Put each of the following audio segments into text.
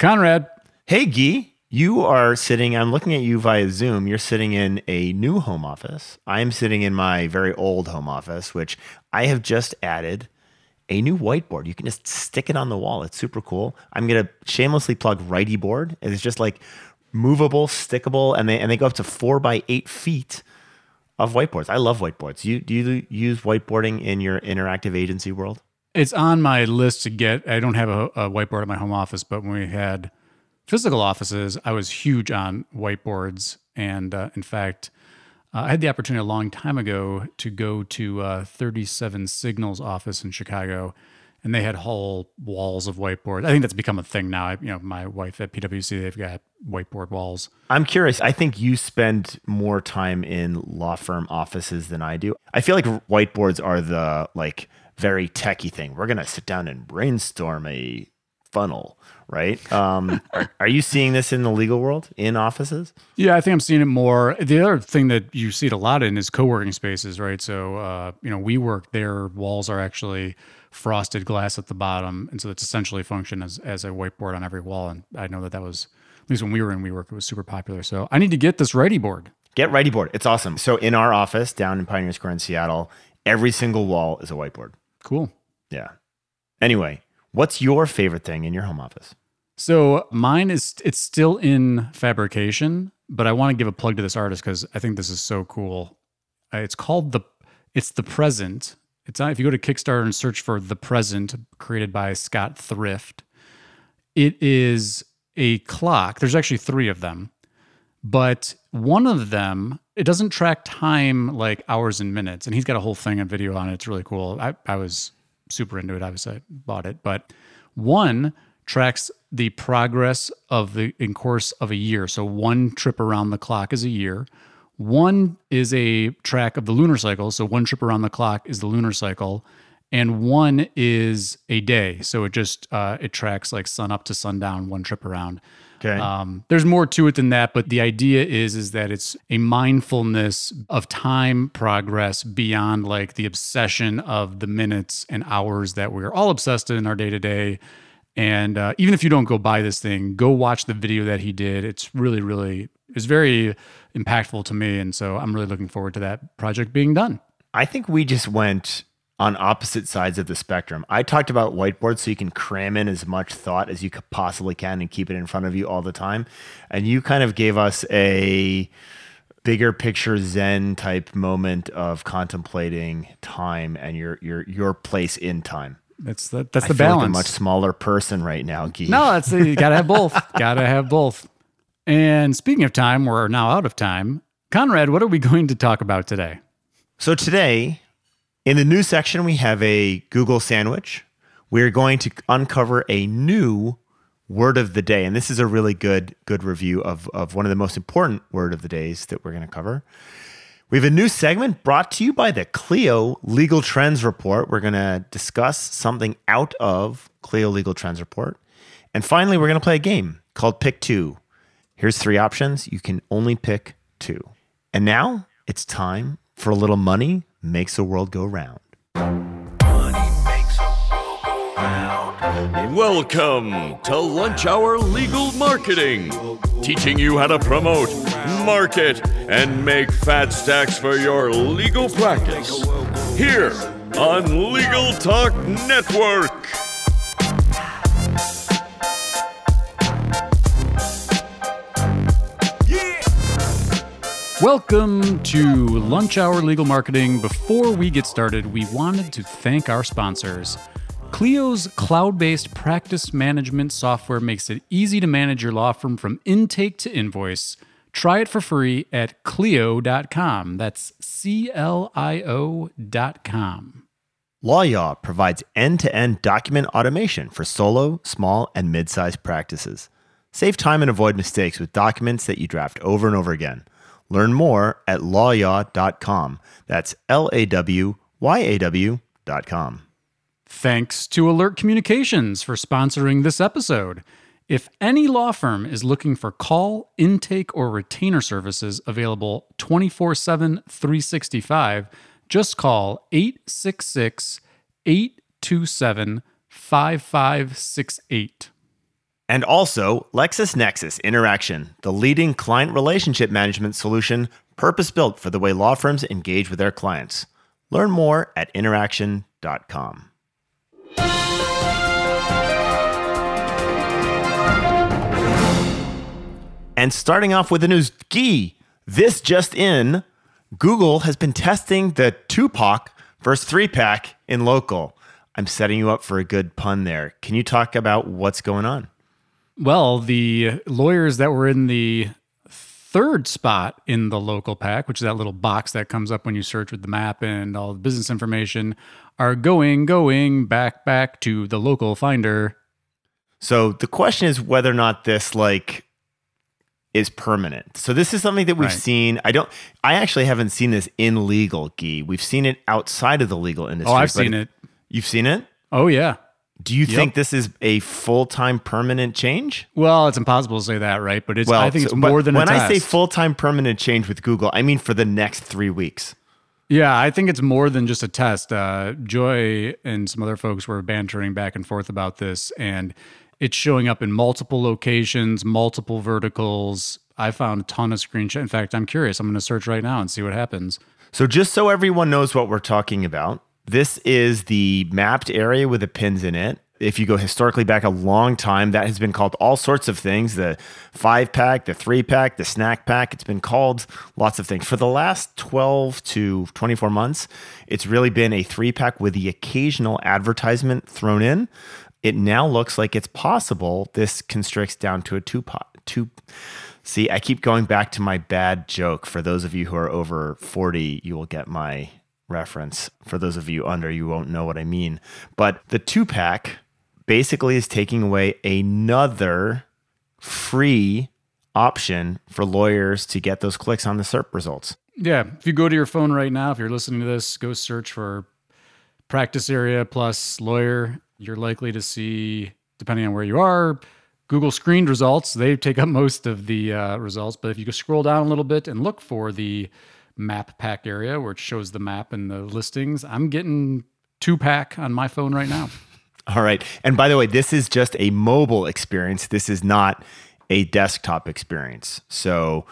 Conrad. Hey, Gyi. You are sitting, I'm looking at you via Zoom. You're sitting in a new home office. I am sitting in my very old home office, which I have just added a new whiteboard. You can just stick it on the wall. It's super cool. I'm going to shamelessly plug Writey Board. It's just like movable, stickable, and they, and they go up to four by eight feet of whiteboards. I love whiteboards. You, do you use whiteboarding in your interactive agency world? It's on my list to get. I don't have a, a whiteboard at my home office, but when we had physical offices, I was huge on whiteboards. And uh, in fact, uh, I had the opportunity a long time ago to go to uh, 37 Signals office in Chicago, and they had whole walls of whiteboards. I think that's become a thing now. I, you know, my wife at PwC, they've got whiteboard walls. I'm curious. I think you spend more time in law firm offices than I do. I feel like whiteboards are the like very techy thing. We're gonna sit down and brainstorm a funnel right? Um, are, are, you seeing this in the legal world in offices? Yeah, I think I'm seeing it more. The other thing that you see it a lot in is co-working spaces, right? So, uh, you know, WeWork, their walls are actually frosted glass at the bottom, and so it's essentially function as as a whiteboard on every wall. And I know that that was at least when we were in WeWork, it was super popular. So I need to get this Writey board. Get Writey board. It's awesome. So in our office down in Pioneer Square in Seattle, every single wall is a whiteboard. Cool. Yeah. Anyway, what's your favorite thing in your home office? So mine is it's still in fabrication, but I want to give a plug to this artist because I think this is so cool. Uh, it's called the it's the present. It's not if you go to Kickstarter and search for the present, created by Scott Thrift. It is a clock. There's actually three of them, but one of them it doesn't track time like hours and minutes, and he's got a whole thing on video on it. It's really cool. I, I was super into it. Was I bought it, but one tracks the progress of the in course of a year. So one trip around the clock is a year. One is a track of the lunar cycle. So one trip around the clock is the lunar cycle, and one is a day. So it just uh, it tracks like sun up to sundown, one trip around. Okay. Um, there's more to it than that, but the idea is is that it's a mindfulness of time progress beyond like the obsession of the minutes and hours that we're all obsessed in our day to day and uh, even if you don't go buy this thing, go watch the video that he did. It's really, really, it's very impactful to me. And so I'm really looking forward to that project being done. I think we just went on opposite sides of the spectrum. I talked about whiteboards so you can cram in as much thought as you possibly can and keep it in front of you all the time. And you kind of gave us a bigger picture zen type moment of contemplating time and your your your place in time. That's the that's the balance. Like a much smaller person right now, Gyi. No, that's you gotta have both. gotta have both. And speaking of time, we're now out of time. Conrad, what are we going to talk about today? So today, in the news section, we have a Google sandwich. We're going to uncover a new word of the day, and this is a really good good review of of one of the most important word of the days that we're going to cover. We have a new segment brought to you by the Clio Legal Trends Report. We're going to discuss something out of Clio Legal Trends Report. And finally, we're going to play a game called Pick Two. Here's three options. You can only pick two. And now it's time for a little money makes the world go round. Welcome to Lunch Hour Legal Marketing, teaching you how to promote, market, and make fat stacks for your legal practice. Here on Legal Talk Network. Welcome to Lunch Hour Legal Marketing. Before we get started, we wanted to thank our sponsors. Clio's cloud based practice management software makes it easy to manage your law firm from intake to invoice. Try it for free at Clio.com. That's C L I O.com. LawYaw provides end to end document automation for solo, small, and mid sized practices. Save time and avoid mistakes with documents that you draft over and over again. Learn more at lawyaw.com. That's L A W Y A W.com. Thanks to Alert Communications for sponsoring this episode. If any law firm is looking for call, intake, or retainer services available 24 7, 365, just call 866 827 5568. And also LexisNexis Interaction, the leading client relationship management solution purpose built for the way law firms engage with their clients. Learn more at interaction.com. And starting off with the news, Gee, this just in, Google has been testing the Tupac versus three pack in local. I'm setting you up for a good pun there. Can you talk about what's going on? Well, the lawyers that were in the third spot in the local pack, which is that little box that comes up when you search with the map and all the business information, are going, going back, back to the local finder. So the question is whether or not this like is permanent. So this is something that we've Right. seen. I don't. I actually haven't seen this in legal, Gee. We've seen it outside of the legal industry. Oh, I've seen it. You've seen it. Oh, yeah. Do you think this is a full time permanent change? Well, it's impossible to say that, right? But it's Well, I think it's but more than when I say full time permanent change with Google, I mean for the next three weeks. Yeah, I think it's more than just a test. Uh, Joy and some other folks were bantering back and forth about this, and it's showing up in multiple locations, multiple verticals. I found a ton of screenshots. In fact, I'm curious. I'm going to search right now and see what happens. So just so everyone knows what we're talking about, this is the mapped area with the pins in it. If you go historically back a long time, that has been called all sorts of things the five pack, the three pack, the snack pack. It's been called lots of things. For the last 12 to 24 months, it's really been a three pack with the occasional advertisement thrown in. It now looks like it's possible this constricts down to a two pot. Two. See, I keep going back to my bad joke. For those of you who are over 40, you will get my reference. For those of you under, you won't know what I mean. But the two pack basically is taking away another free option for lawyers to get those clicks on the SERP results. Yeah, if you go to your phone right now, if you're listening to this, go search for practice area plus lawyer. You're likely to see, depending on where you are, Google screened results. They take up most of the uh, results. But if you scroll down a little bit and look for the map pack area where it shows the map and the listings, I'm getting two pack on my phone right now. All right. And by the way, this is just a mobile experience. This is not a desktop experience. So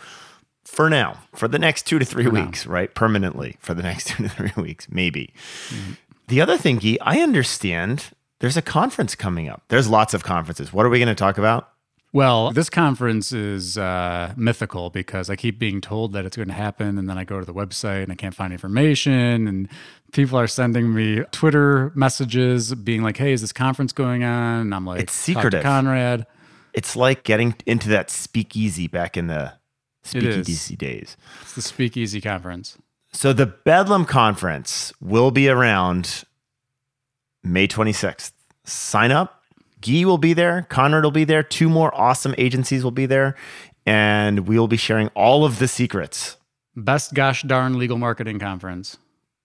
for now, for the next two to three weeks, right? Permanently for the next two to three weeks, maybe. Mm-hmm. The other thing, Gyi, I understand there's a conference coming up. There's lots of conferences. What are we going to talk about? Well, this conference is uh, mythical because I keep being told that it's going to happen, and then I go to the website and I can't find information. And people are sending me Twitter messages being like, "Hey, is this conference going on?" And I'm like, It's "Talk to secretive. Conrad." It's like getting into that speakeasy back in the It is. speakeasy days. It's the Speakeasy conference. So the Bedlam conference will be around May 26th. Sign up. Gyi will be there. Conrad will be there. Two more awesome agencies will be there. And we will be sharing all of the secrets. Best gosh darn legal marketing conference.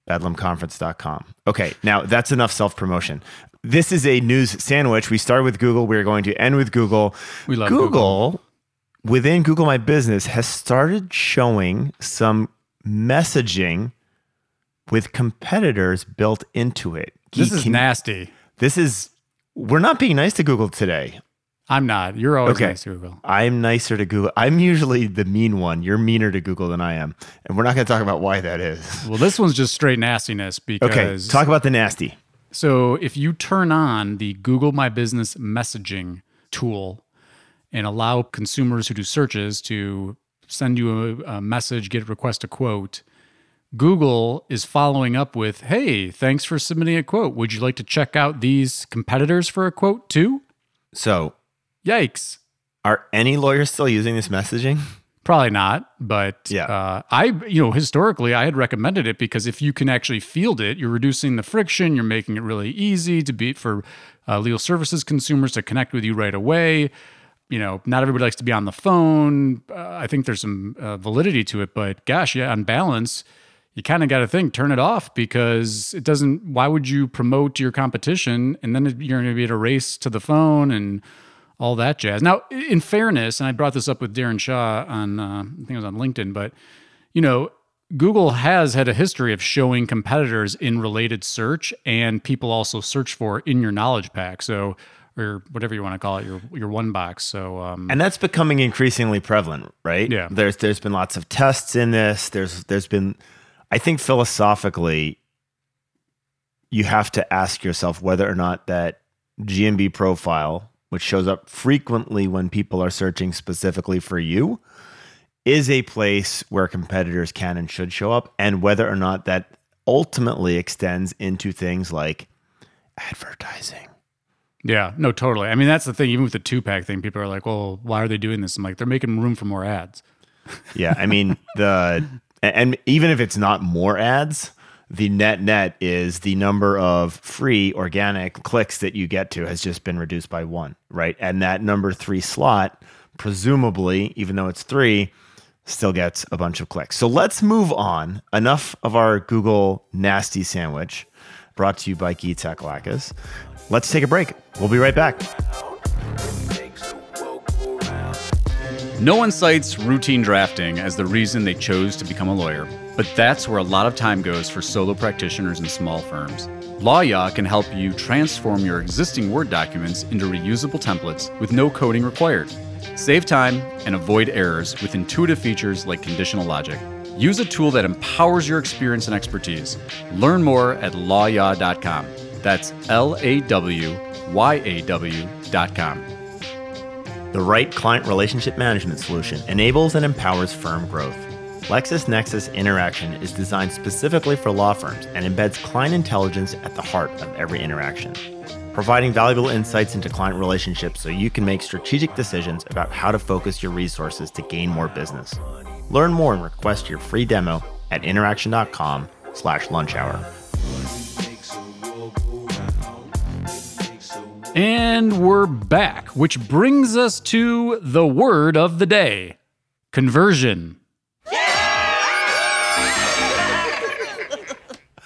bedlamconference.com. Okay, now that's enough self promotion. This is a news sandwich. We start with Google. We're going to end with Google. We love Google. Google. Within Google My Business has started showing some messaging with competitors built into it. This Gyi, is nasty. this is we're not being nice to Google today. I'm not. You're always Okay. nice to Google. I'm nicer to Google. I'm usually the mean one. You're meaner to Google than I am. And we're not going to talk about why that is. Well, this one's just straight nastiness because Okay, talk about the nasty. So if you turn on the Google My Business messaging tool and allow consumers who do searches to send you a, a message, get request a quote, Google is following up with, "Hey, thanks for submitting a quote. Would you like to check out these competitors for a quote too?" So, Yikes. are any lawyers still using this messaging? Probably not, but Yeah. uh, I, you know, historically I had recommended it because if you can actually field it, you're reducing the friction, you're making it really easy to be for uh, legal services consumers to connect with you right away. You know, not everybody likes to be on the phone. Uh, I think there's some uh, validity to it, but gosh, yeah, on balance, you kind of got to think turn it off because it doesn't. Why would you promote your competition and then you're going to be at a race to the phone and all that jazz. Now, in fairness, and I brought this up with Darren Shaw on, uh, I think it was on LinkedIn, but you know, Google has had a history of showing competitors in related search, and people also search for in your knowledge pack. So or whatever you want to call it, your your one box. So um, and that's becoming increasingly prevalent, right? Yeah. There's there's been lots of tests in this. There's there's been, I think philosophically, you have to ask yourself whether or not that GMB profile, which shows up frequently when people are searching specifically for you, is a place where competitors can and should show up, and whether or not that ultimately extends into things like advertising. yeah, no, totally. I mean, that's the thing. Even with the two pack thing, people are like, "Well, why are they doing this?" I'm like, they're making room for more ads. Yeah, I mean the and even if it's not more ads, the net net is the number of free organic clicks that you get to has just been reduced by one, right? And that number three slot, presumably, even though it's three, still gets a bunch of clicks. So let's move on. Enough of our Google nasty sandwich, brought to you by Gyi Tsakalakis. Let's take a break. We'll be right back. No one cites routine drafting as the reason they chose to become a lawyer, but that's where a lot of time goes for solo practitioners and small firms. LawYaw can help you transform your existing Word documents into reusable templates with no coding required. Save time and avoid errors with intuitive features like conditional logic. Use a tool that empowers your experience and expertise. Learn more at lawyaw.com. That's L A W Y A W.com. The right client relationship management solution enables and empowers firm growth. LexisNexis Interaction is designed specifically for law firms and embeds client intelligence at the heart of every interaction, providing valuable insights into client relationships so you can make strategic decisions about how to focus your resources to gain more business. Learn more and request your free demo at interaction.com And we're back, which brings us to the word of the day conversion.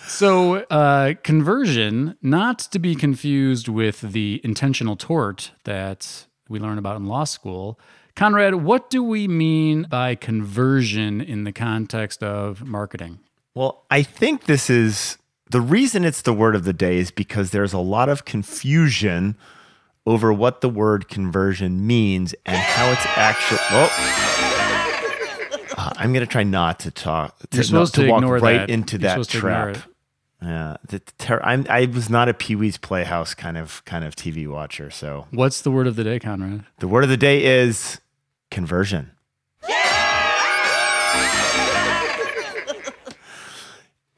So, uh, conversion, not to be confused with the intentional tort that we learn about in law school. Conrad, what do we mean by conversion in the context of marketing? Well, I think this is the reason it's the word of the day is because there's a lot of confusion over what the word conversion means and how it's actually. Oh, Uh, I'm going to try not to talk. To, You're supposed not- to walk ignore right that. into You're that to trap. Yeah, the ter- I'm, I was not a Pee Wee's Playhouse kind of kind of TV watcher. So What's the word of the day, Conrad? the word of the day is conversion.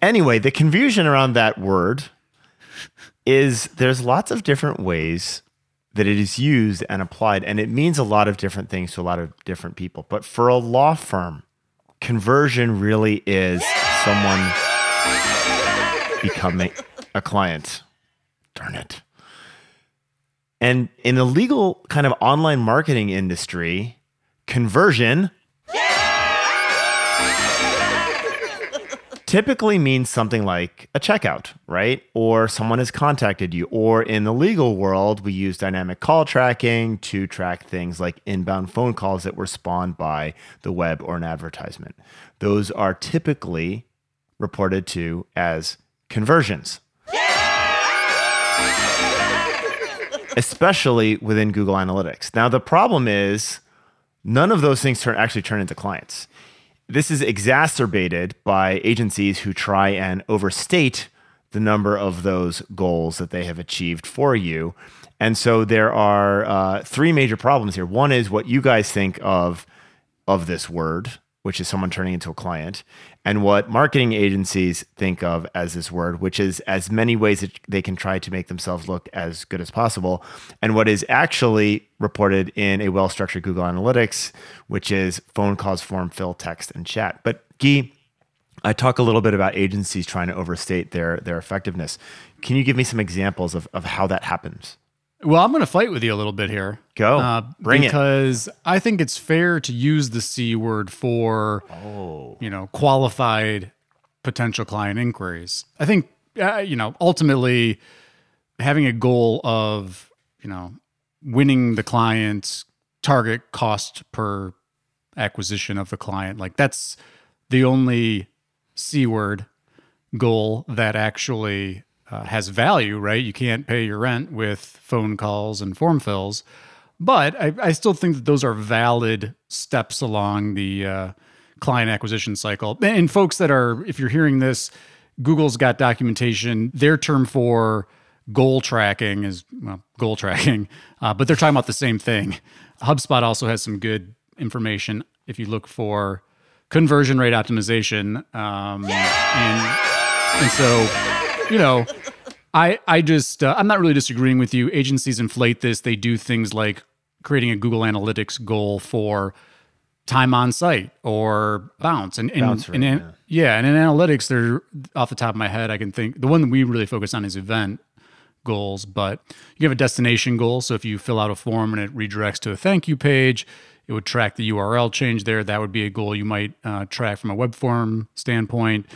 Anyway, the confusion around that word is there's lots of different ways that it is used and applied, and it means a lot of different things to a lot of different people. But for a law firm, conversion really is someone becoming a client. Darn it. And in the legal kind of online marketing industry, conversion typically means something like a checkout, right? Or someone has contacted you. Or in the legal world, we use dynamic call tracking to track things like inbound phone calls that were spawned by the web or an advertisement. Those are typically reported to as conversions. Especially within Google Analytics. Now, the problem is none of those things turn actually turn into clients. This is exacerbated by agencies who try and overstate the number of those goals that they have achieved for you. And so there are uh, three major problems here. One is what you guys think of of this word, which is someone turning into a client, and what marketing agencies think of as this word, which is as many ways that they can try to make themselves look as good as possible, and what is actually reported in a well structured Google Analytics, which is phone calls, form fill, text, and chat. But Gyi, I talk a little bit about agencies trying to overstate their their effectiveness. Can you give me some examples of, of how that happens? Well, I'm going to fight with you a little bit here. Go. Bring it. because I think it's fair to use the C word for, Oh. you know, qualified potential client inquiries. I think, uh, you know, ultimately having a goal of, you know, winning the client's target cost per acquisition of the client, like that's the only C word goal that actually uh, has value, right? You can't pay your rent with phone calls and form fills. But I, I still think that those are valid steps along the uh, client acquisition cycle. And folks that are, if you're hearing this, Google's got documentation. Their term for goal tracking is well, goal tracking, uh, but they're talking about the same thing. HubSpot also has some good information if you look for conversion rate optimization. Um, and, and so, you know, I, I just, uh, I'm not really disagreeing with you. Agencies inflate this. They do things like creating a Google Analytics goal for time on site or bounce and, and, Bounce rate, and yeah. yeah. and in analytics they're off the top of my head i can think the one that we really focus on is event goals but you have a destination goal so if you fill out a form and it redirects to a thank you page it would track the url change there that would be a goal you might uh, track from a web form standpoint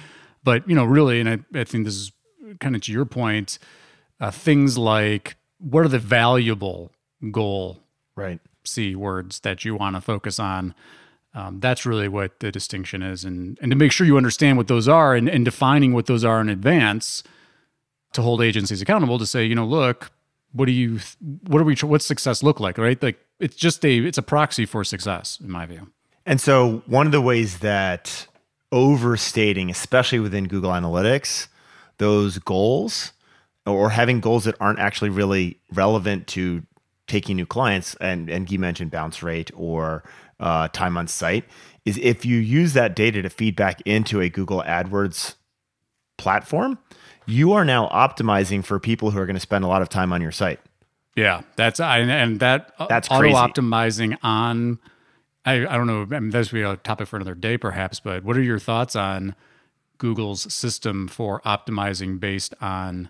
but you know really and i, I think this is kind of to your point uh, things like what are the valuable goal Right. C words that you want to focus on. Um, that's really what the distinction is, and and to make sure you understand what those are, and, and defining what those are in advance, to hold agencies accountable to say, you know, look, what do you, what are we, what's success look like, right? Like it's just a, it's a proxy for success, in my view. And so, one of the ways that overstating, especially within Google Analytics, those goals or having goals that aren't actually really relevant to taking new clients, and, and you mentioned bounce rate or uh, time on site, is if you use that data to feed back into a Google AdWords platform, you are now optimizing for people who are going to spend a lot of time on your site. Yeah, that's I and that That's auto optimizing on. I, I don't know. I mean, this would be a topic for another day, perhaps. But what are your thoughts on Google's system for optimizing based on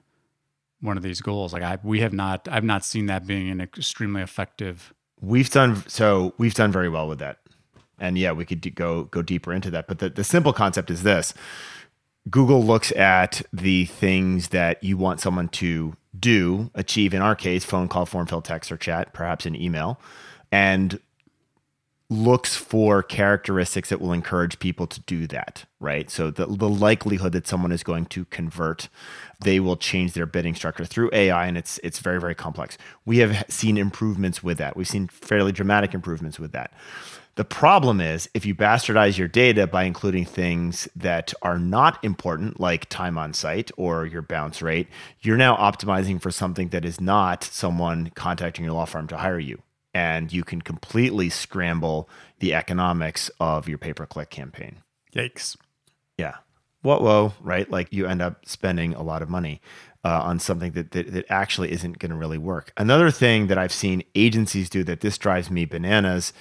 one of these goals? Like, I we have not. I've not seen that being an extremely effective. We've done so. We've done very well with that, and yeah, we could d- go go deeper into that. But the, the simple concept is this: Google looks at the things that you want someone to do, achieve. In our case, phone call, form fill, text, or chat, perhaps an email, and looks for characteristics that will encourage people to do that, right? So the, the likelihood that someone is going to convert, they will change their bidding structure through AI and it's it's very very complex. We have seen improvements with that. We've seen fairly dramatic improvements with that. The problem is if you bastardize your data by including things that are not important, like time on site or your bounce rate, you're now optimizing for something that is not someone contacting your law firm to hire you and you can completely scramble the economics of your pay per click campaign. Yikes! Yeah. Whoa, whoa, right? Like you end up spending a lot of money uh, on something that, that, that actually isn't going to really work. Another thing that I've seen agencies do that this drives me bananas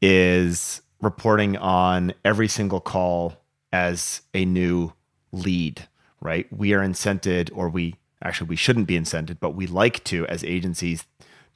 is reporting on every single call as a new lead, right? We are incented, or we actually, we shouldn't be incented, but we like to, as agencies,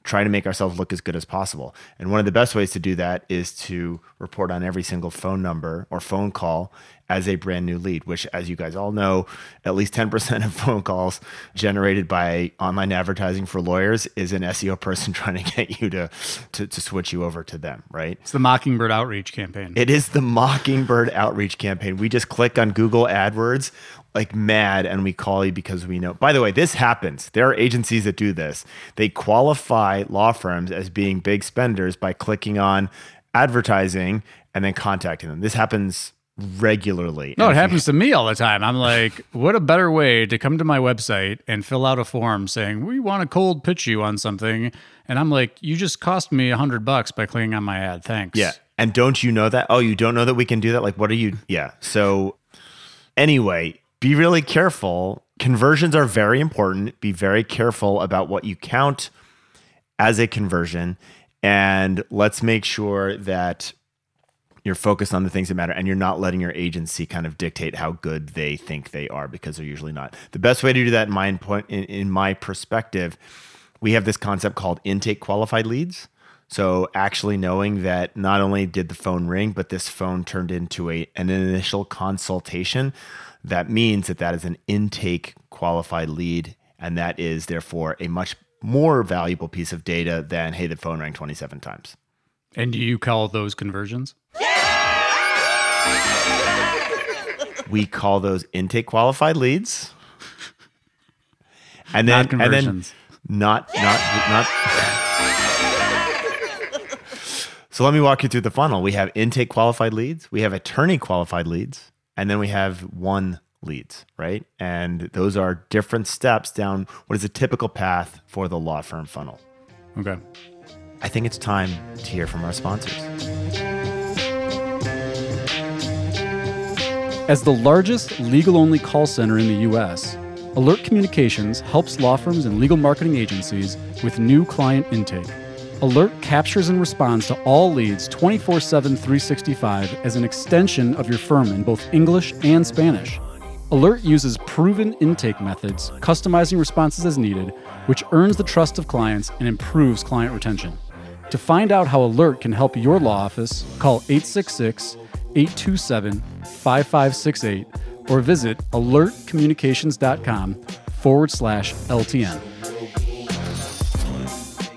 try to make ourselves look as good as possible. And one of the best ways to do that is to report on every single phone number or phone call as a brand new lead, which, as you guys all know, at least 10% of phone calls generated by online advertising for lawyers is an SEO person trying to get you to, to, to switch you over to them, right? It's the Mockingbird outreach campaign. It is the Mockingbird outreach campaign. We just click on Google AdWords like mad and we call you because we know. By the way, this happens. There are agencies that do this. They qualify law firms as being big spenders by clicking on advertising and then contacting them. This happens regularly. No, it And if you- happens to me all the time. I'm like, what a better way to come to my website and fill out a form saying we want to cold pitch you on something, and I'm like, you just cost me a hundred bucks by clicking on my ad. Thanks. Yeah. And don't you know that? Oh, you don't know that we can do that? Like, what are you? Yeah. So, anyway, be really careful. Conversions are very important. Be very careful about what you count as a conversion. And let's make sure that you're focused on the things that matter and you're not letting your agency kind of dictate how good they think they are because they're usually not. The best way to do that, in my, point, in, in my perspective, we have this concept called intake qualified leads. So actually knowing that not only did the phone ring, but this phone turned into a an initial consultation, that means that that is an intake qualified lead, and that is therefore a much more valuable piece of data than hey, the phone rang 27 times. And do you call those conversions? We call those intake qualified leads. and Not then and then conversions. not not not. so let me walk you through the funnel. We have intake qualified leads, we have attorney qualified leads, and then we have won leads, right? And those are different steps down what is a typical path for the law firm funnel. Okay. I think it's time to hear from our sponsors. As the largest legal only call center in the U.S., Alert Communications helps law firms and legal marketing agencies with new client intake. Alert captures and responds to all leads 24 7, 365 as an extension of your firm in both English and Spanish. Alert uses proven intake methods, customizing responses as needed, which earns the trust of clients and improves client retention. To find out how Alert can help your law office, call 866 827 5568 or visit alertcommunications.com forward slash LTN.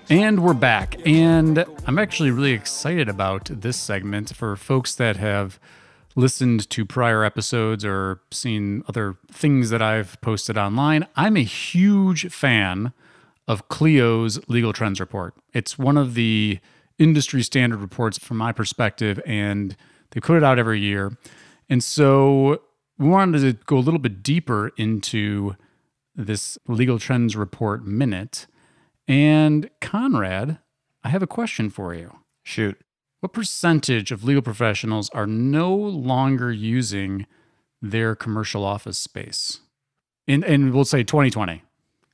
And we're back. And I'm actually really excited about this segment for folks that have listened to prior episodes or seen other things that I've posted online. I'm a huge fan of Clio's Legal Trends Report. It's one of the industry standard reports from my perspective, and they put it out every year. And so we wanted to go a little bit deeper into this Legal Trends Report minute. And Conrad, I have a question for you. Shoot. What percentage of legal professionals are no longer using their commercial office space? In, and we'll say 2020.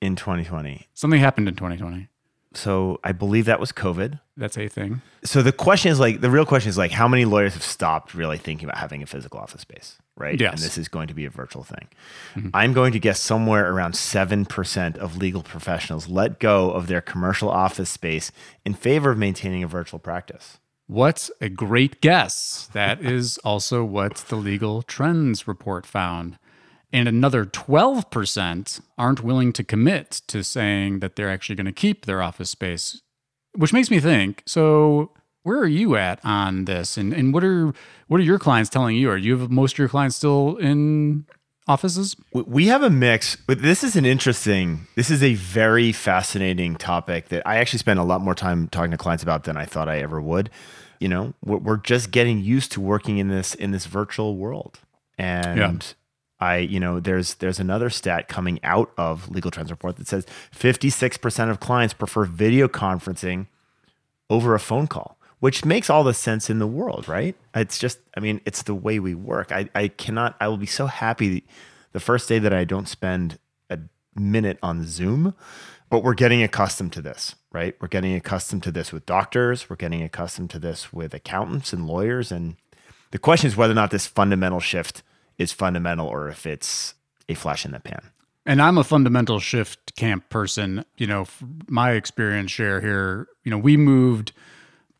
In 2020. Something happened in 2020. So I believe that was COVID. That's a thing. So the question is like the real question is like how many lawyers have stopped really thinking about having a physical office space, right? Yes. And this is going to be a virtual thing. Mm-hmm. I'm going to guess somewhere around 7% of legal professionals let go of their commercial office space in favor of maintaining a virtual practice. What a great guess. That is also what the Legal Trends Report found. And another 12% aren't willing to commit to saying that they're actually going to keep their office space, which makes me think so, where are you at on this? And, and what, are, what are your clients telling you? Are you have most of your clients still in offices? We- We have a mix, but this is an interesting, this is a very fascinating topic that I actually spend a lot more time talking to clients about than I thought I ever would. You know, we're, we're just getting used to working in this in this virtual world, and I, you know, there's there's another stat coming out of Legal Trends Report that says 56% of clients prefer video conferencing over a phone call, which makes all the sense in the world, right? It's just, I mean, it's the way we work. I, I cannot, I will be so happy the first day that I don't spend a minute on Zoom, but we're getting accustomed to this, right? We're getting accustomed to this with doctors, we're getting accustomed to this with accountants and lawyers. And the question is whether or not this fundamental shift is fundamental or if it's a flash in the pan. And I'm a fundamental shift camp person. You know, my experience share here, you know, we moved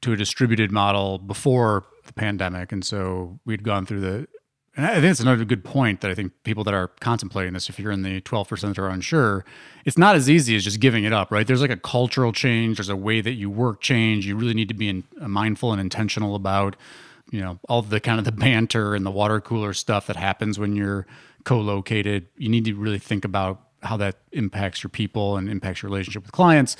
to a distributed model before the pandemic. And so we'd gone through the, and I think it's another good point that I think people that are contemplating this, if you're in the 12% that are unsure, it's not as easy as just giving it up, right? There's like a cultural change, there's a way that you work change. You really need to be in, uh, mindful and intentional about you know all the kind of the banter and the water cooler stuff that happens when you're co-located you need to really think about how that impacts your people and impacts your relationship with clients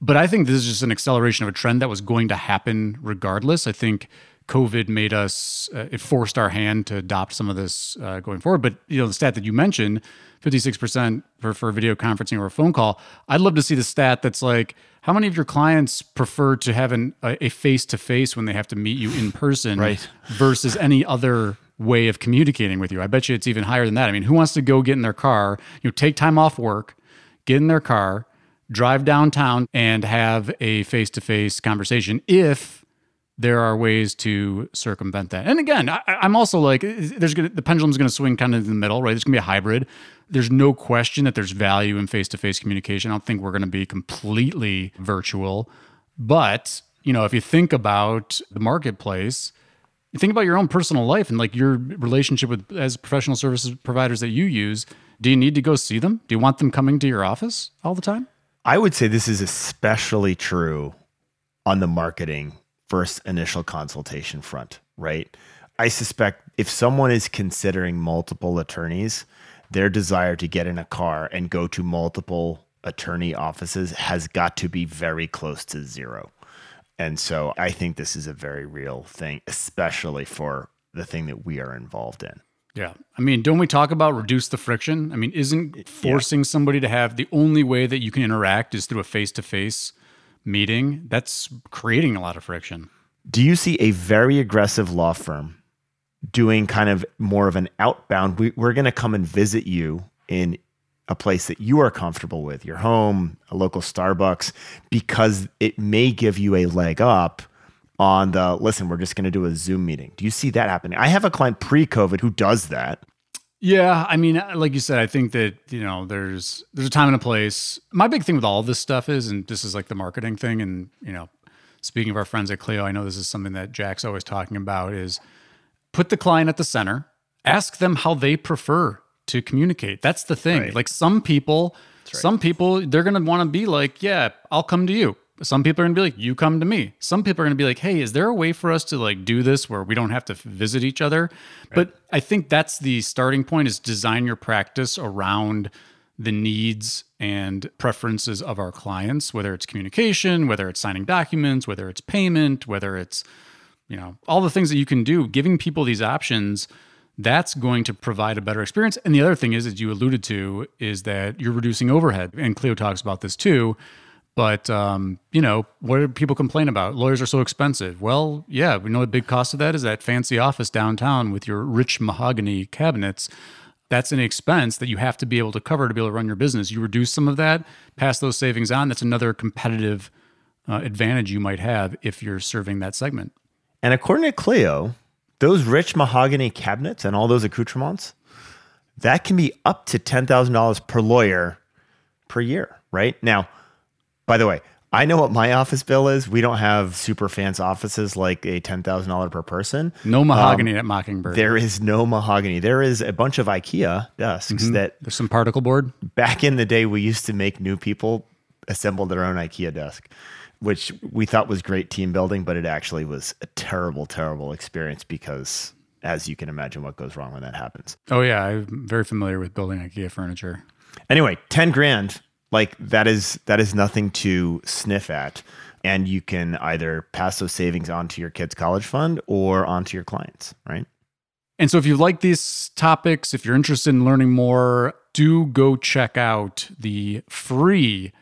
but i think this is just an acceleration of a trend that was going to happen regardless i think covid made us uh, it forced our hand to adopt some of this uh, going forward but you know the stat that you mentioned 56% prefer video conferencing or a phone call i'd love to see the stat that's like how many of your clients prefer to have an, a face to face when they have to meet you in person Right. versus any other way of communicating with you? I bet you it's even higher than that. I mean, who wants to go get in their car, you know, take time off work, get in their car, drive downtown and have a face to face conversation if there are ways to circumvent that. And again, I, I'm also like, there's gonna the pendulum's gonna swing kind of in the middle, right? There's gonna be a hybrid. There's no question that there's value in face to face communication. I don't think we're gonna be completely virtual, but you know, if you think about the marketplace, you think about your own personal life and like your relationship with as professional services providers that you use. Do you need to go see them? Do you want them coming to your office all the time? I would say this is especially true on the marketing first initial consultation front, right? I suspect if someone is considering multiple attorneys, their desire to get in a car and go to multiple attorney offices has got to be very close to zero. And so I think this is a very real thing, especially for the thing that we are involved in. Yeah. I mean, don't we talk about reduce the friction? I mean, isn't forcing yeah. somebody to have the only way that you can interact is through a face to face meeting? That's creating a lot of friction. Do you see a very aggressive law firm doing kind of more of an outbound? We, we're going to come and visit you in a place that you are comfortable with, your home, a local Starbucks, because it may give you a leg up on the listen, we're just going to do a Zoom meeting. Do you see that happening? I have a client pre COVID who does that. Yeah, I mean, uh, like you said, I think that you know there's there's a time and a place. My big thing with all this stuff is, and this is like the marketing thing, and you know, speaking of our friends at Clio, I know this is something that Jack's always talking about is put the client at the center, ask them how they prefer to communicate. That's the thing. Right. Like some people, right. some people, they're gonna want to be like, yeah, I'll come to you. Some people are gonna be like, you come to me. Some people are gonna be like, hey, is there a way for us to like do this where we don't have to visit each other? Right. But I think that's the starting point is design your practice around the needs and preferences of our clients, whether it's communication, whether it's signing documents, whether it's payment, whether it's, you know, all the things that you can do, giving people these options that's going to provide a better experience. And the other thing is, as you alluded to, is that you're reducing overhead. And Clio talks about this too. But um, you know, what do people complain about? Lawyers are so expensive. Well, yeah, we know the big cost of that is that fancy office downtown with your rich mahogany cabinets. That's an expense that you have to be able to cover to be able to run your business. You reduce some of that, pass those savings on. That's another competitive uh, advantage you might have if you're serving that segment. And according to Clio, those rich mahogany cabinets and all those accoutrements, that can be up to $10,000 per lawyer per year, right? Now, by the way, I know what my office bill is. We don't have super fancy offices like a $10,000 per person. No mahogany um, at Mockingbird. There is no mahogany. There is a bunch of IKEA desks mm-hmm. that. There's some particle board. Back in the day, we used to make new people assemble their own IKEA desk which we thought was great team building, but it actually was a terrible, terrible experience because, as you can imagine, what goes wrong when that happens. Oh yeah, I'm very familiar with building IKEA furniture. Anyway, ten grand, like that is that is nothing to sniff at, and you can either pass those savings on to your kids' college fund or onto your clients, right? And so, if you like these topics, if you're interested in learning more, do go check out the free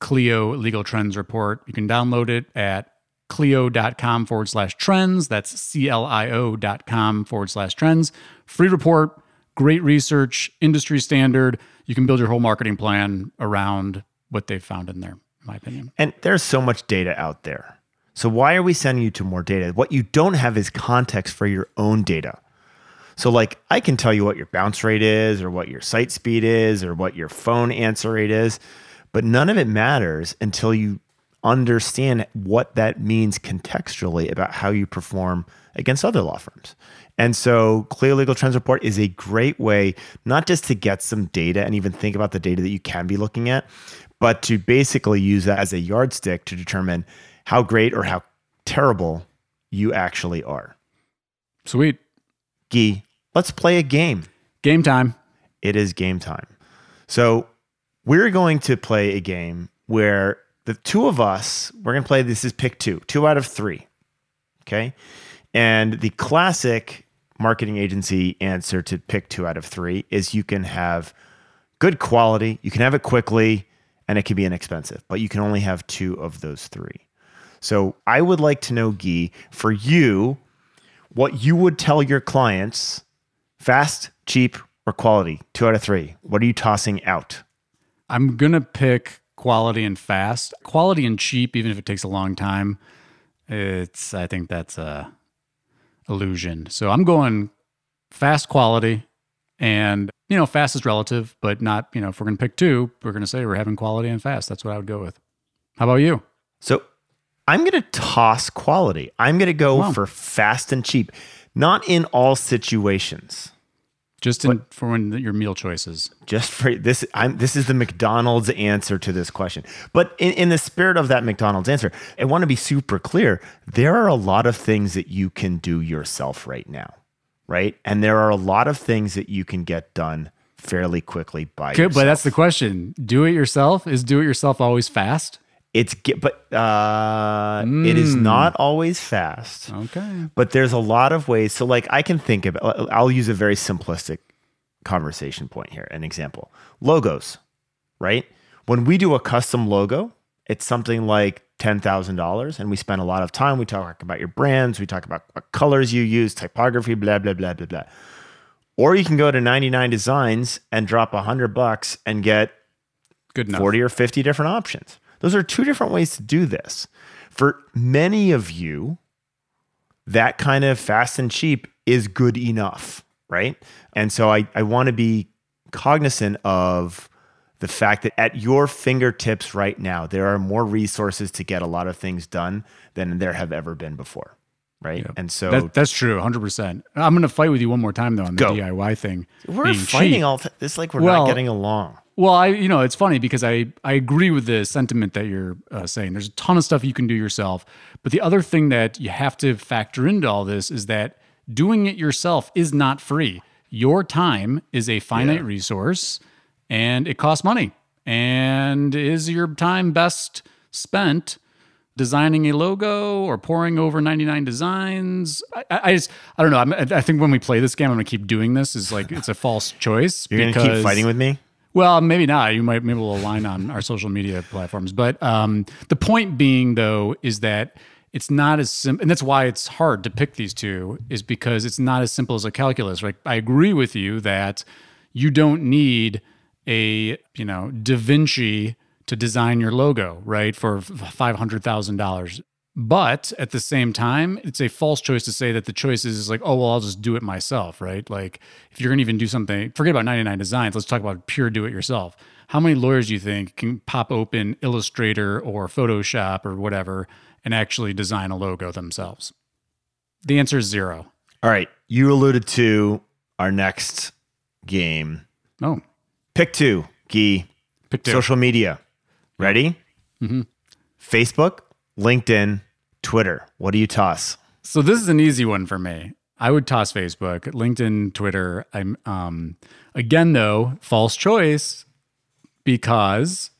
Clio Legal Trends Report. You can download it at clio.com forward slash trends. That's C L I O dot com forward slash trends. Free report, great research, industry standard. You can build your whole marketing plan around what they've found in there, in my opinion. And there's so much data out there. So why are we sending you to more data? What you don't have is context for your own data. So, like, I can tell you what your bounce rate is, or what your site speed is, or what your phone answer rate is. But none of it matters until you understand what that means contextually about how you perform against other law firms. And so, Clio Legal Trends Report is a great way not just to get some data and even think about the data that you can be looking at, but to basically use that as a yardstick to determine how great or how terrible you actually are. Sweet. Gee, let's play a game. Game time. It is game time. So, we're going to play a game where the two of us, we're going to play this is pick two, two out of three. Okay. And the classic marketing agency answer to pick two out of three is you can have good quality, you can have it quickly, and it can be inexpensive, but you can only have two of those three. So I would like to know, Gyi, for you, what you would tell your clients fast, cheap, or quality? Two out of three. What are you tossing out? I'm going to pick quality and fast. Quality and cheap, even if it takes a long time, it's, I think that's a illusion. So I'm going fast quality and, you know, fast is relative, but not, you know, if we're going to pick two, we're going to say we're having quality and fast. That's what I would go with. How about you? So I'm going to toss quality. I'm going to go wow. for fast and cheap, not in all situations. Just in, but, for when your meal choices. Just for this, I'm this is the McDonald's answer to this question. But in, in the spirit of that McDonald's answer, I want to be super clear. There are a lot of things that you can do yourself right now, right? And there are a lot of things that you can get done fairly quickly by Okay, yourself. but that's the question. Do it yourself? Is do it yourself always fast? It's but uh, it is Mm. not always fast. Okay. But there's a lot of ways. So like I can think of I'll use a very simplistic conversation point here. An example. Logos, right? When we do a custom logo, it's something like $10,000 and we spend a lot of time we talk about your brands, we talk about what colors you use, typography, blah blah blah blah blah. Or you can go to 99 designs and drop 100 bucks and get Good enough. 40 or 50 different options. Those are two different ways to do this. For many of you, that kind of fast and cheap is good enough, right? And so I, I want to be cognizant of the fact that at your fingertips right now, there are more resources to get a lot of things done than there have ever been before, right? And so That, that's true, 100%. I'm going to fight with you one more time, though, on the Go. DIY thing. we're fighting cheap. all. Th- it's like we're Well- not getting along. Well, I you know it's funny because I I agree with the sentiment that you're uh, saying. There's a ton of stuff you can do yourself, but the other thing that you have to factor into all this is that doing it yourself is not free. Your time is a finite resource, and it costs money. And is your time best spent? designing a logo or pouring over 99 designs. I, I I just, I don't know. I'm, I think when we play this game, I'm going to keep doing this. Is like, it's a false choice. You're going to keep fighting with me? Well, maybe not. You might, maybe we'll align on our social media platforms. But um, the point being, though, is that it's not as simple. And that's why it's hard to pick these two, is because it's not as simple as a calculus. Right? I agree with you that you don't need a, you know, Da Vinci to design your logo, right, for $500,000. But at the same time, it's a false choice to say that the choice is like, oh, well, I'll just do it myself, right? Like, if you're going to even do something, forget about 99 designs, let's talk about pure do it yourself. How many lawyers do you think can pop open Illustrator or Photoshop or whatever and actually design a logo themselves? The answer is zero. All right. You alluded to our next game. Oh, Pick two, Gyi. pick two. Social media. Ready? Mm-hmm. Facebook, LinkedIn, Twitter. What do you toss? So this is an easy one for me. I would toss Facebook, LinkedIn, Twitter. I'm um again though, false choice because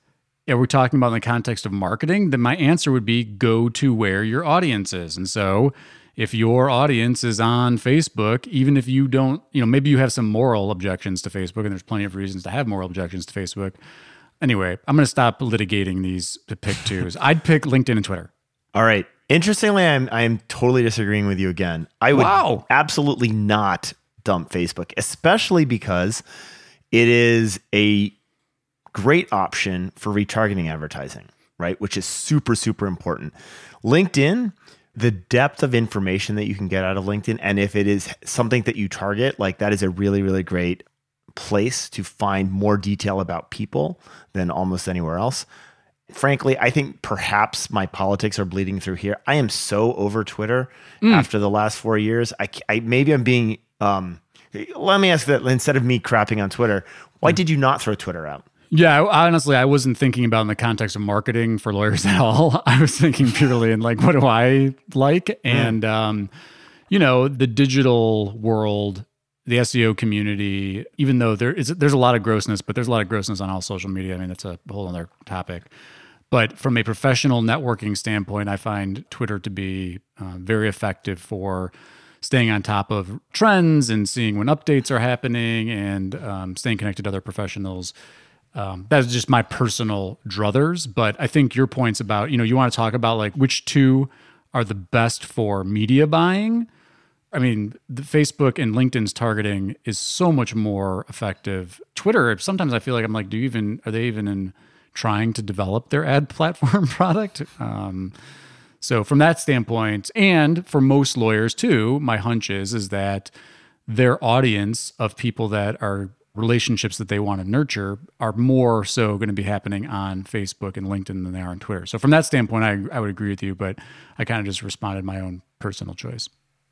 if we're talking about in the context of marketing, then my answer would be go to where your audience is. And so if your audience is on Facebook, even if you don't, you know, maybe you have some moral objections to Facebook, and there's plenty of reasons to have moral objections to Facebook. Anyway, I'm going to stop litigating these to pick twos. I'd pick LinkedIn and Twitter. All right. Interestingly, I'm I'm totally disagreeing with you again. I would Wow. absolutely not dump Facebook, especially because it is a great option for retargeting advertising, right? Which is super, super important. LinkedIn, the depth of information that you can get out of LinkedIn, and if it is something that you target, like that is a really, really great place to find more detail about people than almost anywhere else. Frankly, I think perhaps my politics are bleeding through here. I am so over Twitter after the last four years. I, I maybe I'm being. Um, let me ask that instead of me crapping on Twitter, why did you not throw Twitter out? Yeah, honestly, I wasn't thinking about in the context of marketing for lawyers at all. I was thinking purely in like, what do I like? And, um, you know, the digital world, the SEO community, even though there is, there's a lot of grossness, but there's a lot of grossness on all social media. I mean, that's a whole other topic. But from a professional networking standpoint, I find Twitter to be uh, very effective for staying on top of trends and seeing when updates are happening and um, staying connected to other professionals. Um, that's just my personal druthers. But I think your points about, you know, you want to talk about like which two are the best for media buying. I mean, the Facebook and LinkedIn's targeting is so much more effective. Twitter, sometimes I feel like I'm like, do you even, are they even in trying to develop their ad platform product? Um, so from that standpoint, and for most lawyers too, my hunch is is that their audience of people that are relationships that they want to nurture are more so going to be happening on Facebook and LinkedIn than they are on Twitter. So from that standpoint, I, I would agree with you, but I kind of just responded my own personal choice.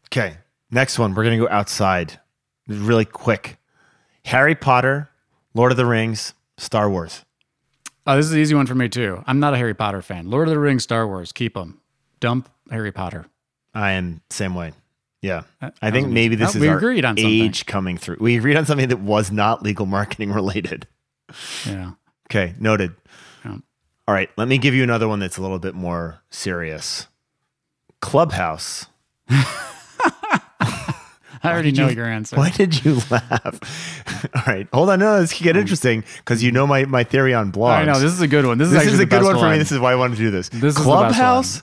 Okay. Next one. We're going to go outside really quick. Harry Potter, Lord of the Rings, Star Wars. Oh, this is an easy one for me too. I'm not a Harry Potter fan. Lord of the Rings, Star Wars, keep them. Dump Harry Potter. I am same way. Yeah. That- I think maybe this Oh, is we our agreed on something. age coming through. We agreed on something that was not legal marketing related. Yeah. Okay, noted. Yeah. All right, let me give you another one that's a little bit more serious. Clubhouse. I already know you- your answer. Why did you laugh? All right, hold on. No, this could get interesting because you know my, my theory on blogs. I know this is a good one. This is This actually is a good one for me. This is why I wanted to do this. This is Clubhouse,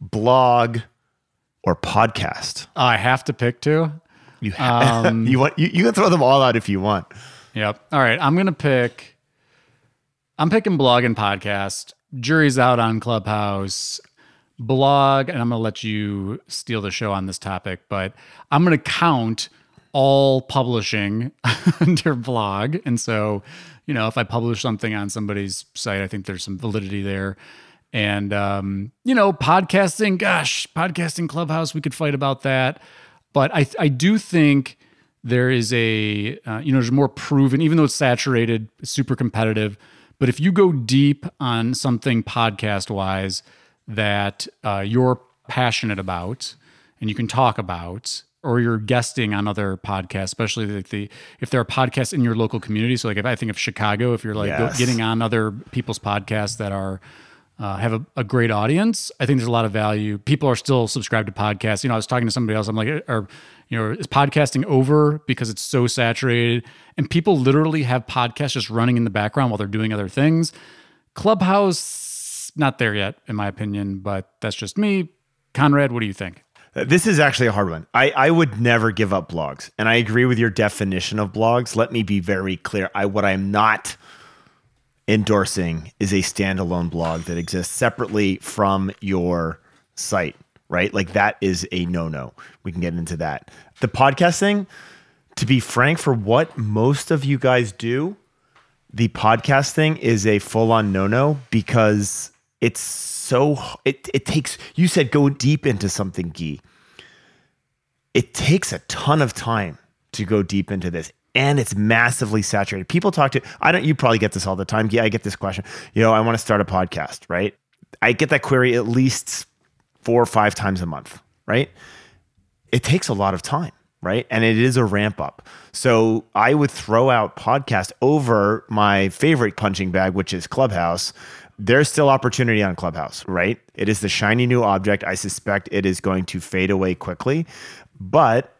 blog, or podcast. Oh, I have to pick two. You have, Um, you want you, you can throw them all out if you want. Yep. All right. I'm gonna pick. I'm picking blog and podcast. Jury's out on Clubhouse. Blog, and I'm gonna let you steal the show on this topic, but I'm gonna count all publishing under blog. And so, you know, if I publish something on somebody's site, I think there's some validity there. And um, you know, podcasting, gosh, podcasting Clubhouse, we could fight about that. But I I do think there is a uh, you know there's more proven even though it's saturated super competitive but if you go deep on something podcast wise that uh, you're passionate about and you can talk about or you're guesting on other podcasts especially like the if there are podcasts in your local community so like if i think of chicago if you're like Yes. getting on other people's podcasts that are uh, have a, a great audience. I think there's a lot of value. People are still subscribed to podcasts. You know, I was talking to somebody else. I'm like, are you know, is podcasting over because it's so saturated? And people literally have podcasts just running in the background while they're doing other things. Clubhouse, not there yet, in my opinion, but that's just me. Conrad, what do you think? Uh, This is actually a hard one. I, I would never give up blogs. And I agree with your definition of blogs. Let me be very clear. I what I'm not endorsing is a standalone blog that exists separately from your site, right? Like that is a no-no. We can get into that. The podcast thing, to be frank, for what most of you guys do, the podcast thing is a full-on no-no because it's so it it takes you said go deep into something, Gyi it takes a ton of time to go deep into this and it's massively saturated. People talk to i don't you probably get this all the time yeah i get this question. You know i want to start a podcast right? I get that query at least four or five times a month right? It takes a lot of time right? And it is a ramp up. So i would throw out podcast over my favorite punching bag which is clubhouse there's still opportunity on clubhouse right it is the shiny new object i suspect it is going to fade away quickly but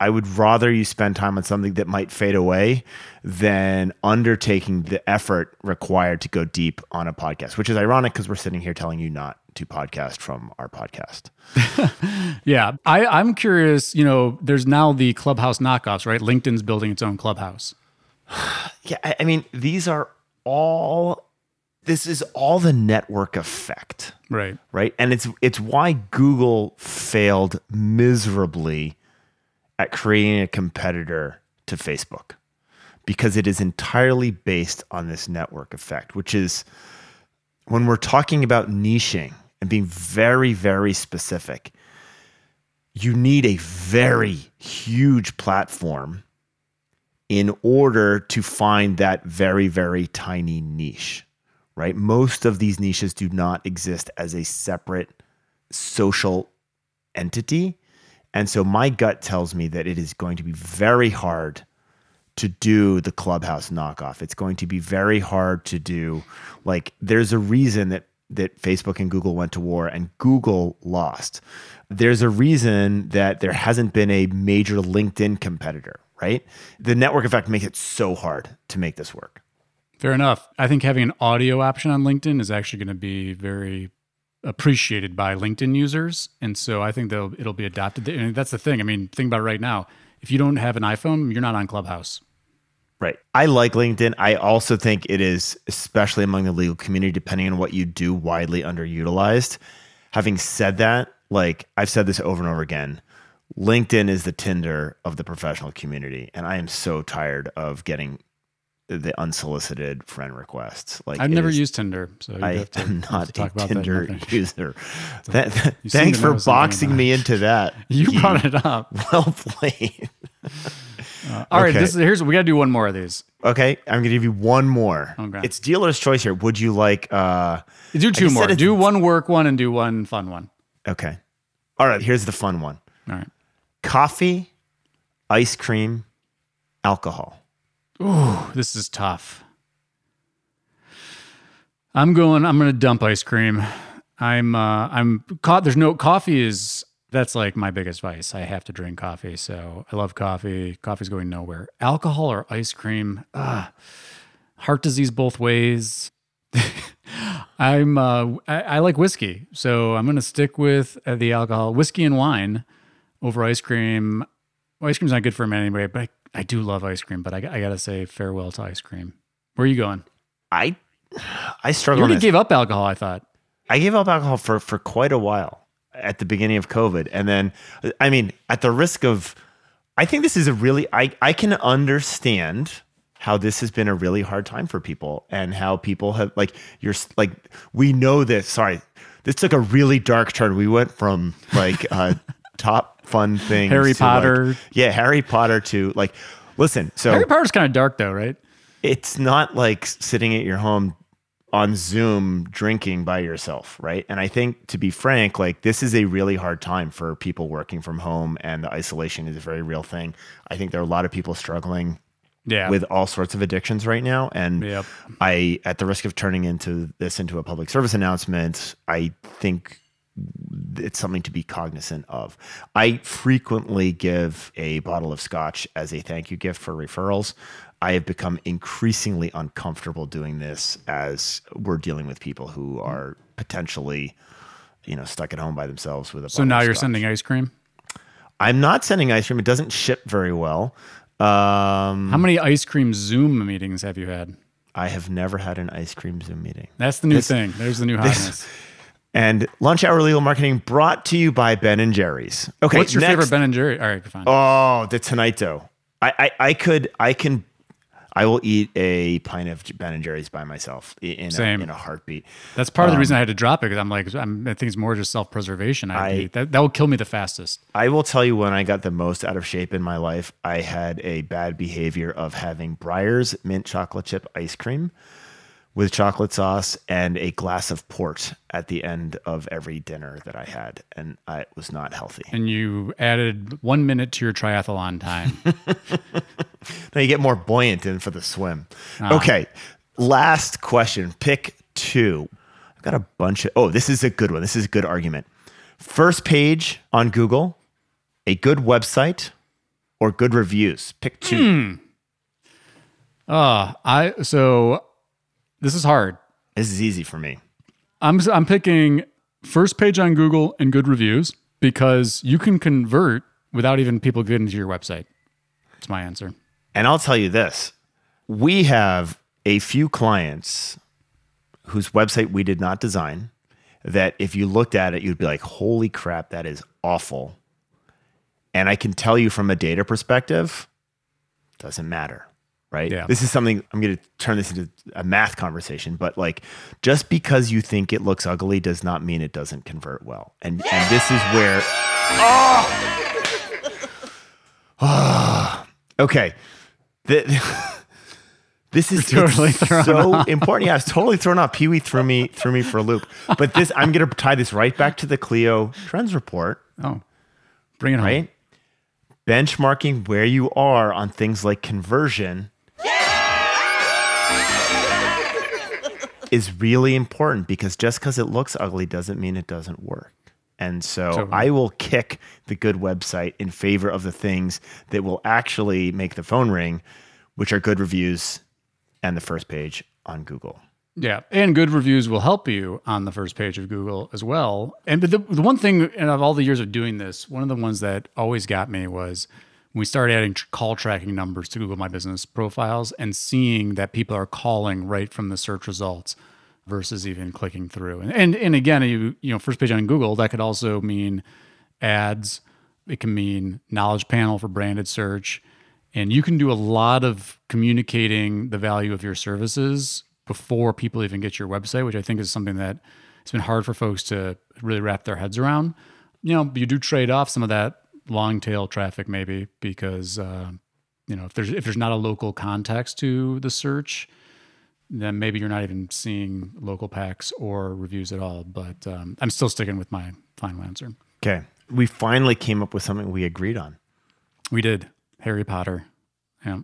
I would rather you spend time on something that might fade away than undertaking the effort required to go deep on a podcast, which is ironic because we're sitting here telling you not to podcast from our podcast. Yeah, I, I'm curious. You know, there's now the Clubhouse knockoffs, right? LinkedIn's building its own Clubhouse. Yeah, I, I mean, these are all this is all the network effect. Right. right? And it's it's why Google failed miserably at creating a competitor to Facebook because it is entirely based on this network effect, which is when we're talking about niching and being very very specific, you need a very huge platform in order to find that very very tiny niche right? Most of these niches do not exist as a separate social entity. And so my gut tells me that it is going to be very hard to do the clubhouse knockoff. It's going to be very hard to do like there's a reason that that Facebook and Google went to war and Google lost. There's a reason that there hasn't been a major LinkedIn competitor, right? The network effect makes it so hard to make this work. Fair enough. I think having an audio option on LinkedIn is actually going to be very appreciated by LinkedIn users, and so I think they'll it'll be adopted. And that's the thing. I mean, think about it right now. If you don't have an iPhone, you're not on Clubhouse. Right. I like LinkedIn. I also think it is, especially among the legal community, depending on what you do, widely underutilized. Having said that, like I've said this over and over again, LinkedIn is the Tinder of the professional community. And I am so tired of getting the unsolicited friend requests. Like I've never is- used Tinder, so you I have to, am not a that Tinder nothing. user. That- You thanks for boxing me into that. You brought it up. Well played. All right, Okay. this is, here's we got to do one more of these. Okay, I'm gonna give you one more. Okay. It's dealer's choice here. Would you like uh Do two more. Do one work one and do one fun one. okay. All right, here's the fun one. All right. coffee, ice cream, alcohol. Ooh, this is tough. I'm going. I'm going to dump ice cream. I'm. Uh, I'm caught. There's no coffee. Is that's like my biggest vice. I have to drink coffee. So I love coffee. Coffee's going nowhere. Alcohol or ice cream. Ah, heart disease both ways. I'm. Uh, I, I like whiskey, so I'm going to stick with uh, the alcohol, whiskey and wine, over ice cream. Well, ice cream's not good for anyway, but I, do love ice cream. But I, I gotta say farewell to ice cream. Where are you going? I I You struggle. already on gave up alcohol. I thought. I gave up alcohol for for quite a while at the beginning of COVID, and then I mean, at the risk of, I think this is a really I I can understand how this has been a really hard time for people and how people have like you're like we know this. Sorry, this took a really dark turn. We went from like uh, top fun things, Harry to, like- Potter. yeah, Harry Potter to like. Listen, so Harry Potter's kind of dark though, right? it's not like sitting at your home on Zoom drinking by yourself, right? And I think to be frank, like this is a really hard time for people working from home and the isolation is a very real thing. I think there are a lot of people struggling Yeah. with all sorts of addictions right now and Yep. I at the risk of turning into this into a public service announcement, I think it's something to be cognizant of. I frequently give a bottle of scotch as a thank you gift for referrals. I have become increasingly uncomfortable doing this as we're dealing with people who are potentially, you know, stuck at home by themselves with a. so now you're scotch. sending ice cream. I'm not sending ice cream. It doesn't ship very well. Um, How many ice cream Zoom meetings have you had? I have never had an ice cream Zoom meeting. That's the new This- thing. There's the new hotness. And lunch hour legal marketing brought to you by Ben and Jerry's. Okay, What's your next- favorite Ben and Jerry? All right, fine. Oh, the Tonight Dough. I, I, I could, I can, I will eat a pint of Ben and Jerry's by myself in, a, in a heartbeat. That's part of the um, reason I had to drop it because I'm like, I'm, I think it's more just self preservation. I, I- that that will kill me the fastest. I will tell you when I got the most out of shape in my life, I had a bad behavior of having Breyer's mint chocolate chip ice cream with chocolate sauce and a glass of port at the end of every dinner that I had. And I, it was not healthy. And you added one minute to your triathlon time. Now you get more buoyant in for the swim. Ah. Okay. Last question. Pick two. I've got a bunch of. Oh, this is a good one. This is a good argument. First page on Google, a good website, or good reviews. Pick two. uh, I so this is hard. This is easy for me. I'm I'm picking first page on Google and good reviews because you can convert without even people getting to your website. That's my answer. And I'll tell you this we have a few clients whose website we did not design that if you looked at it, you'd be like, holy crap, that is awful. And I can tell you from a data perspective, doesn't matter. Right. Yeah. This is something I'm going to turn this into a math conversation, but like just because you think it looks ugly does not mean it doesn't convert well. And and this is where oh, Okay. The, this is totally so important. Yeah, I was totally thrown off. Pee Wee threw me threw me for a loop. But this, I'm going to tie this right back to the Clio Trends report. Oh, bring it home. Right, benchmarking where you are on things like conversion is really important because just because it looks ugly doesn't mean it doesn't work. And so Totally. I will kick the good website in favor of the things that will actually make the phone ring, which are good reviews and the first page on Google. Yeah, and good reviews will help you on the first page of Google as well. And the, the one thing, and of all the years of doing this, one of the ones that always got me was we started adding call tracking numbers to Google My Business profiles and seeing that people are calling right from the search results versus even clicking through. And and, and again, you you know, first page on Google that could also mean ads. It can mean knowledge panel for branded search. And you can do a lot of communicating the value of your services before people even get your website, which I think is something that it's been hard for folks to really wrap their heads around. You know, you do trade off some of that long tail traffic maybe because uh, you know if there's if there's not a local context to the search, then maybe you're not even seeing local packs or reviews at all. But um, I'm still sticking with my final answer. Okay. We finally came up with something we agreed on. We did Harry Potter. Yeah.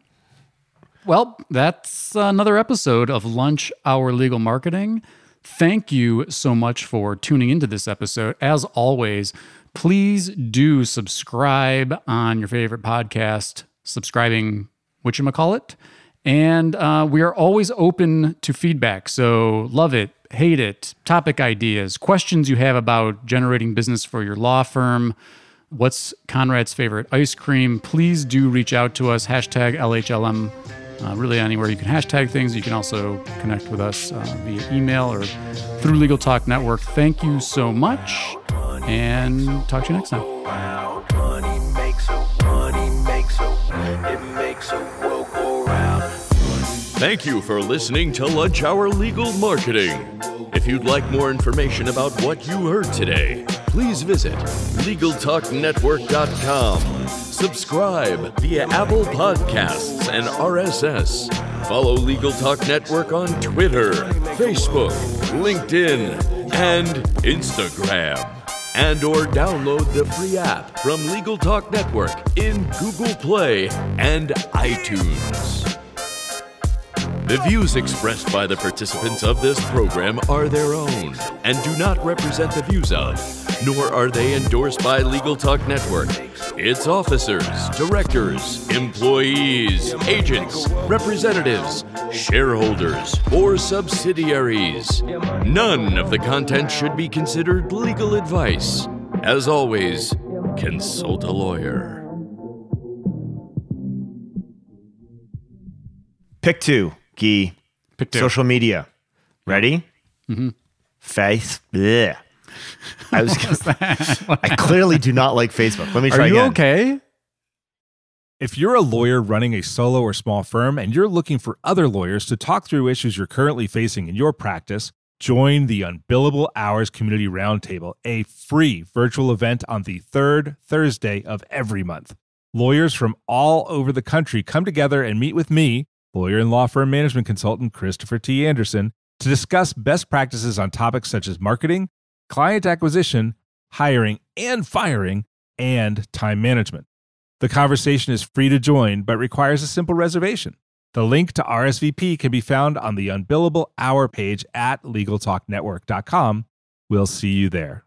Well, that's another episode of Lunch Hour Legal Marketing. Thank you so much for tuning into this episode. As always, please do subscribe on your favorite podcast, subscribing, what call it. And uh, we are always open to feedback. So love it, hate it, topic ideas, questions you have about generating business for your law firm. What's Conrad's favorite ice cream? Please do reach out to us. Hashtag LHLM uh, really anywhere you can hashtag things. You can also connect with us uh, via email or through Legal Talk Network. Thank you so much, and talk to you next time. Thank you for listening to Lunch Hour Legal Marketing. If you'd like more information about what you heard today, please visit LegalTalkNetwork.com. Subscribe via Apple Podcasts and RSS. Follow Legal Talk Network on Twitter, Facebook, LinkedIn, and Instagram. And or download the free app from Legal Talk Network in Google Play and iTunes. The views expressed by the participants of this program are their own and do not represent the views of, nor are they endorsed by Legal Talk Network, its officers, directors, employees, agents, representatives, shareholders, or subsidiaries. None of the content should be considered legal advice. As always, consult a lawyer. Pick two. Gyi. Pick two. Social media. Ready? Mm-hmm. Face. bleh. I was. Gonna, I clearly do not like Facebook. Let me try Are you again. okay? If you're a lawyer running a solo or small firm and you're looking for other lawyers to talk through issues you're currently facing in your practice, join the Unbillable Hours Community Roundtable, a free virtual event on the third Thursday of every month. Lawyers from all over the country come together and meet with me, lawyer and law firm management consultant Christopher T. Anderson, to discuss best practices on topics such as marketing, client acquisition, hiring and firing, and time management. The conversation is free to join, but requires a simple reservation. The link to RSVP can be found on the Unbillable Hour page at LegalTalkNetwork.com. We'll see you there.